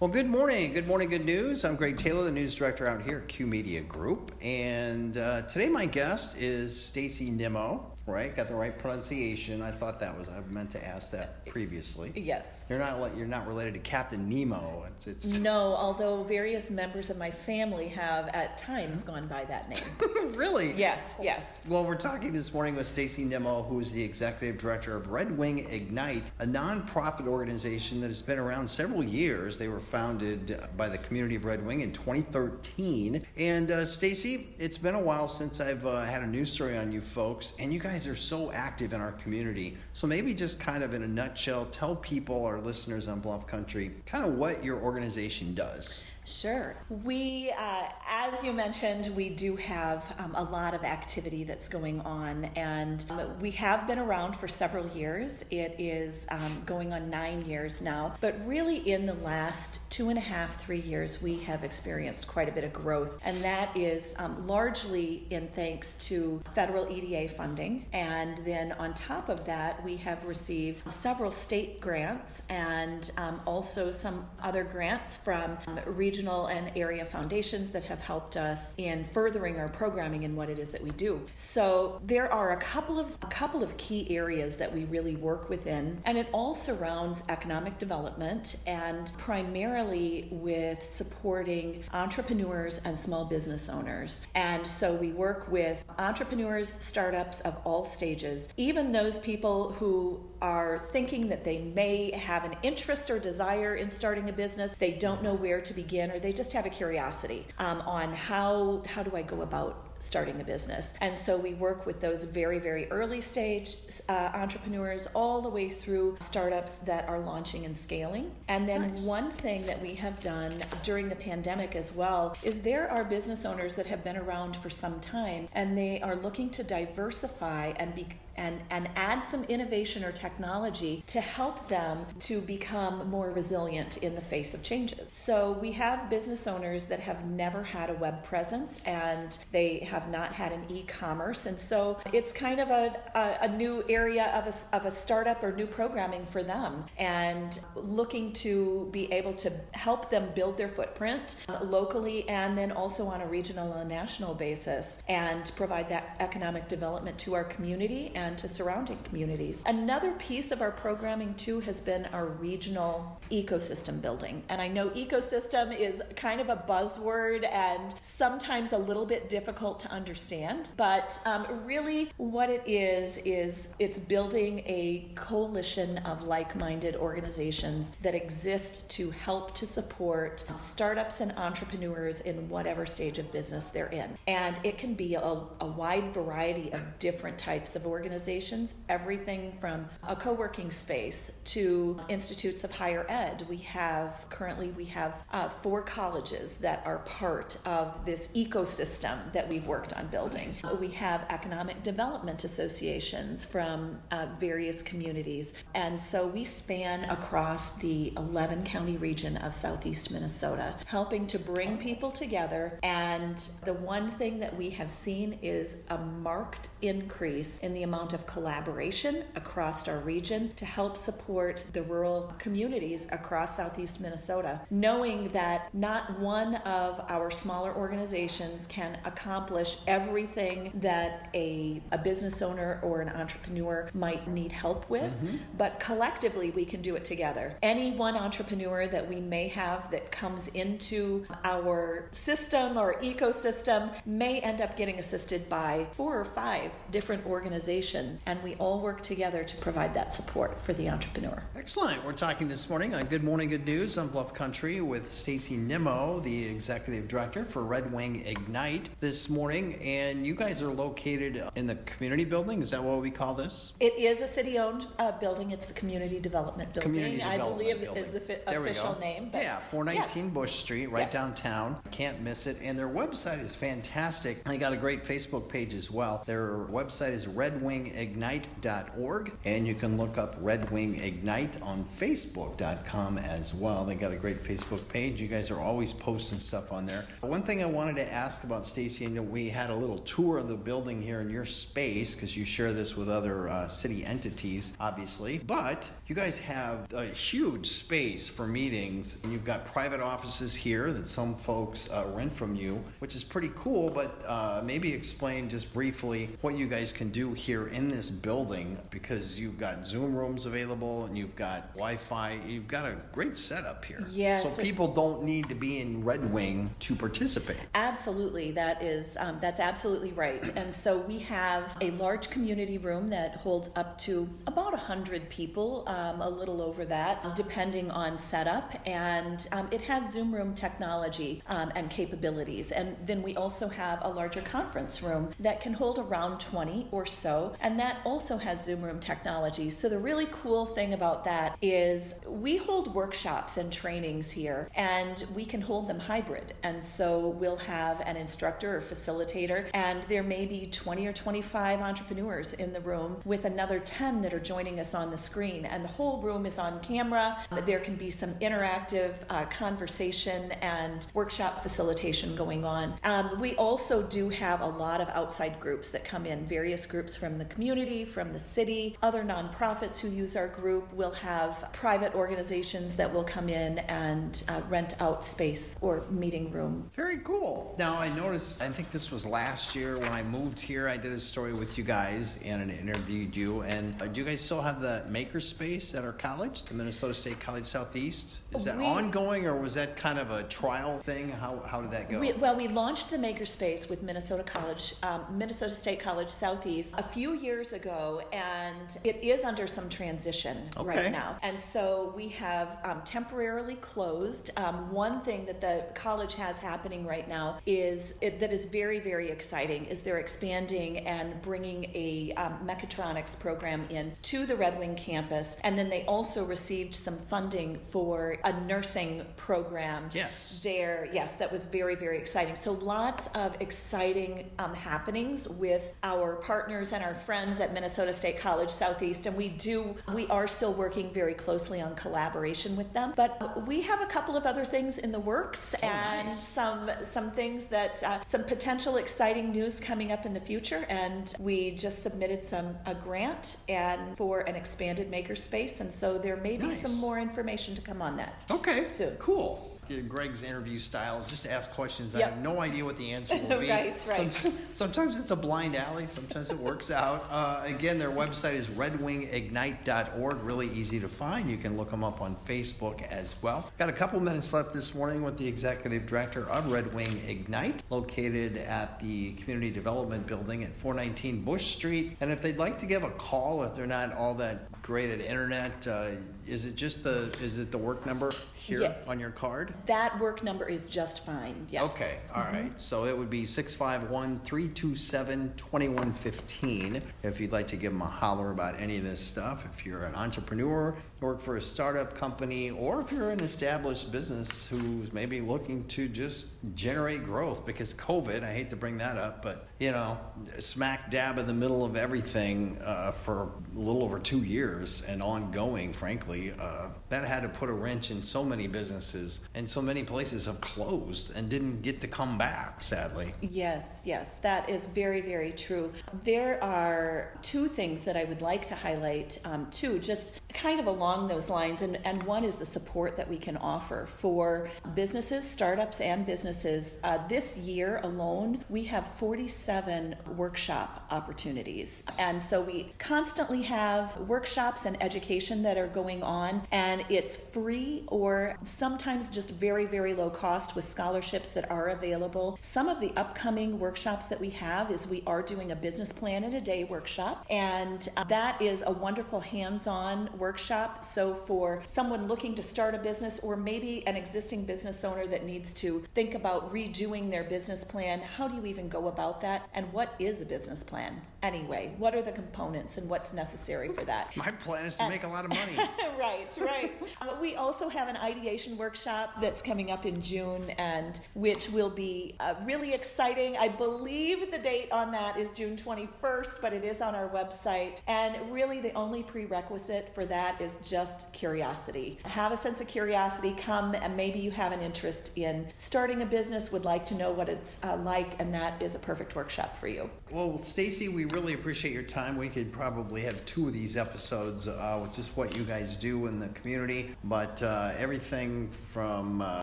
Well, good morning. Good morning, good news. I'm Greg Taylor, the news director out here at Q Media Group. And uh, today my guest is Stacy Nimmo right? Got the right pronunciation. I thought that was. I meant to ask that previously. Yes. You're not like you're not related to Captain Nemo. It's, it's no. Although various members of my family have at times gone by that name. really? Yes. Yes. Well, we're talking this morning with Stacy Nimmo, who is the executive director of Red Wing Ignite, a nonprofit organization that has been around several years. They were founded by the community of Red Wing in 2013. And uh, Stacy, it's been a while since I've uh, had a news story on you folks, and you guys guys are so active in our community. So maybe just kind of in a nutshell, tell people, our listeners on Bluff Country, kind of what your organization does. Sure. We, uh, as you mentioned, we do have um, a lot of activity that's going on, and um, we have been around for several years. It is um, going on nine years now, but really in the last two and a half, three years, we have experienced quite a bit of growth, and that is um, largely in thanks to federal EDA funding. And then on top of that, we have received several state grants and um, also some other grants from regional regional and area foundations that have helped us in furthering our programming and what it is that we do. So there are a couple of a couple of key areas that we really work within, and it all surrounds economic development and primarily with supporting entrepreneurs and small business owners. And so we work with entrepreneurs, startups of all stages, even those people who are thinking that they may have an interest or desire in starting a business, they don't know where to begin, or they just have a curiosity um, on how how do I go about starting a business. And so we work with those very, very early stage uh, entrepreneurs all the way through startups that are launching and scaling. And then nice. one thing that we have done during the pandemic as well is there are business owners that have been around for some time and they are looking to diversify and be and, and add some innovation or technology to help them to become more resilient in the face of changes. So we have business owners that have never had a web presence and they have not had an e-commerce and so it's kind of a, a, a new area of a, of a startup or new programming for them and looking to be able to help them build their footprint uh, locally and then also on a regional and national basis and provide that economic development to our community and to surrounding communities. Another piece of our programming, too, has been our regional ecosystem building. And I know ecosystem is kind of a buzzword and sometimes a little bit difficult to understand, but um, really what it is, is it's building a coalition of like minded organizations that exist to help to support startups and entrepreneurs in whatever stage of business they're in. And it can be a, a wide variety of different types of organizations organizations, everything from a co-working space to institutes of higher ed. We have currently we have uh, four colleges that are part of this ecosystem that we've worked on building. We have economic development associations from uh, various communities, and so we span across the 11 county region of southeast Minnesota, helping to bring people together. And the one thing that we have seen is a marked increase in the amount of collaboration across our region to help support the rural communities across southeast Minnesota, knowing that not one of our smaller organizations can accomplish everything that a, a business owner or an entrepreneur might need help with, mm-hmm. but collectively we can do it together. Any one entrepreneur that we may have that comes into our system or ecosystem may end up getting assisted by four or five different organizations and we all work together to provide that support for the entrepreneur. Excellent. We're talking this morning on Good Morning Good News on Bluff Country with Stacy Nimmo, the executive director for Red Wing Ignite this morning. And you guys are located in the community building. Is that what we call this? It is a city-owned uh, building. It's the Community Development Building. Community I Development believe building. is the fi- official name. yeah, 419 yes. Bush Street, right yes. downtown. Can't miss it. And their website is fantastic. They got a great Facebook page as well. Their website is Red Wing redwingignite.org. And you can look up Red Wing Ignite on Facebook.com as well. They got a great Facebook page. You guys are always posting stuff on there. One thing I wanted to ask about Stacy, and we had a little tour of the building here in your space because you share this with other uh, city entities, obviously. But you guys have a huge space for meetings, and you've got private offices here that some folks uh, rent from you, which is pretty cool. But uh, maybe explain just briefly what you guys can do here in this building because you've got Zoom rooms available and you've got Wi Fi. You've got a great setup here. Yes. So people don't need to be in Red Wing to participate. Absolutely, that is um, that's absolutely right. And so we have a large community room that holds up to about hundred people, um, a little over that, depending on setup. And um, it has Zoom room technology um, and capabilities. And then we also have a larger conference room that can hold around 20 or so, and that also has Zoom room technology. So the really cool thing about that is we hold workshops and trainings here, and we can hold them hybrid. And so we'll have an instructor or facilitator, and there may be 20 or 25 entrepreneurs in the room with another 10 that are joining us on the screen. And the whole room is on camera. There can be some interactive uh, conversation and workshop facilitation going on. Um, we also do have a lot of outside groups that come in, various groups from the community, from the city, other nonprofits who use our group. We'll have private organizations that will come in and uh, rent out space or meeting room. Very cool. Now, I noticed, I think this was last year when I moved here, I did a story with you guys and interviewed you. And uh, do you guys still have the makerspace at our college, the Minnesota State College Southeast? Is that We- ongoing or was that kind of a trial thing? How, how did that go? We, well, we launched the Makerspace with Minnesota College, um, Minnesota State College Southeast a few years ago, and it is under some transition Okay. right now. And so we have um, temporarily closed. Um, one thing that the college has happening right now is it, that is very, very exciting is they're expanding and bringing a um, mechatronics program in to the Red Wing campus, and then they also received some funding for a nursing program Yes. there. Yes, that was very, very exciting. So lots of exciting um, happenings with our partners and our friends at Minnesota State College Southeast, and we do we are still working very closely on collaboration with them. But we have a couple of other things in the works and nice. some some things that uh, some potential exciting news coming up in the future. And we just submitted some a grant and for an expanded makerspace, and so there may be Nice. some more information to come on that. Okay, Soon. cool. Greg's interview style is just ask questions. I have no idea what the answer will be. Right, right. Some- sometimes it's a blind alley. Sometimes it works out. Uh, again, their website is redwingignite.org. Really easy to find. You can look them up on Facebook as well. Got a couple minutes left this morning with the executive director of Red Wing Ignite, located at the Community Development Building at 419 Bush Street. And if they'd like to give a call, if they're not all that great at internet, uh, is it just the is it the work number here Yeah. on your card? That work number is just fine. Yes. Okay, all right. So it would be 651 327 2115 if you'd like to give them a holler about any of this stuff. If you're an entrepreneur, work for a startup company, or if you're an established business who's maybe looking to just generate growth because COVID, I hate to bring that up, but you know, smack dab in the middle of everything uh, for a little over two years and ongoing, frankly, uh, that had to put a wrench in so many businesses and so many places have closed and didn't get to come back, sadly. Yes, yes, that is very, very true. There are two things that I would like to highlight, um, too, just kind of along those lines. And, and one is the support that we can offer for businesses, startups, and businesses. Uh, this year alone, we have 47 workshop opportunities. And so we constantly have workshops and education that are going on, and it's free or sometimes just very, very low cost with scholarships that are available. Some of the upcoming workshops that we have is we are doing a business plan in a day workshop, and uh, that is a wonderful hands on workshop. So, for someone looking to start a business or maybe an existing business owner that needs to think about redoing their business plan, how do you even go about that? And what is a business plan anyway? What are the components and what's necessary for that? My plan is to make a lot of money. right, right. But we also have an ideation workshop that's coming up in June, and which will be uh, really exciting. I believe the date on that is June 21st, but it is on our website. And really, the only prerequisite for that is just curiosity. Have a sense of curiosity, come and maybe you have an interest in starting a business, would like to know what it's uh, like, and that is a perfect workshop for you. Well, Stacy, we really appreciate your time. We could probably have two of these episodes uh, with just what you guys do in the community, but uh, everything from uh,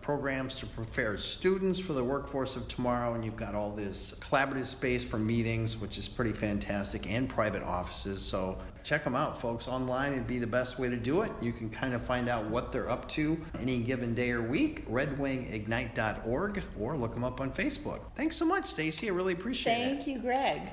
programs to prepare students for the workforce of tomorrow, and you've got all this collaborative space for meetings, which is pretty fantastic, and private offices. So check them out, folks. Online would be the best way to do it. You can kind of find out what they're up to any given day or week. RedWingIgnite.org or look them up on Facebook. Thanks so much, Stacy. I really appreciate Thank it. Thank you, Greg.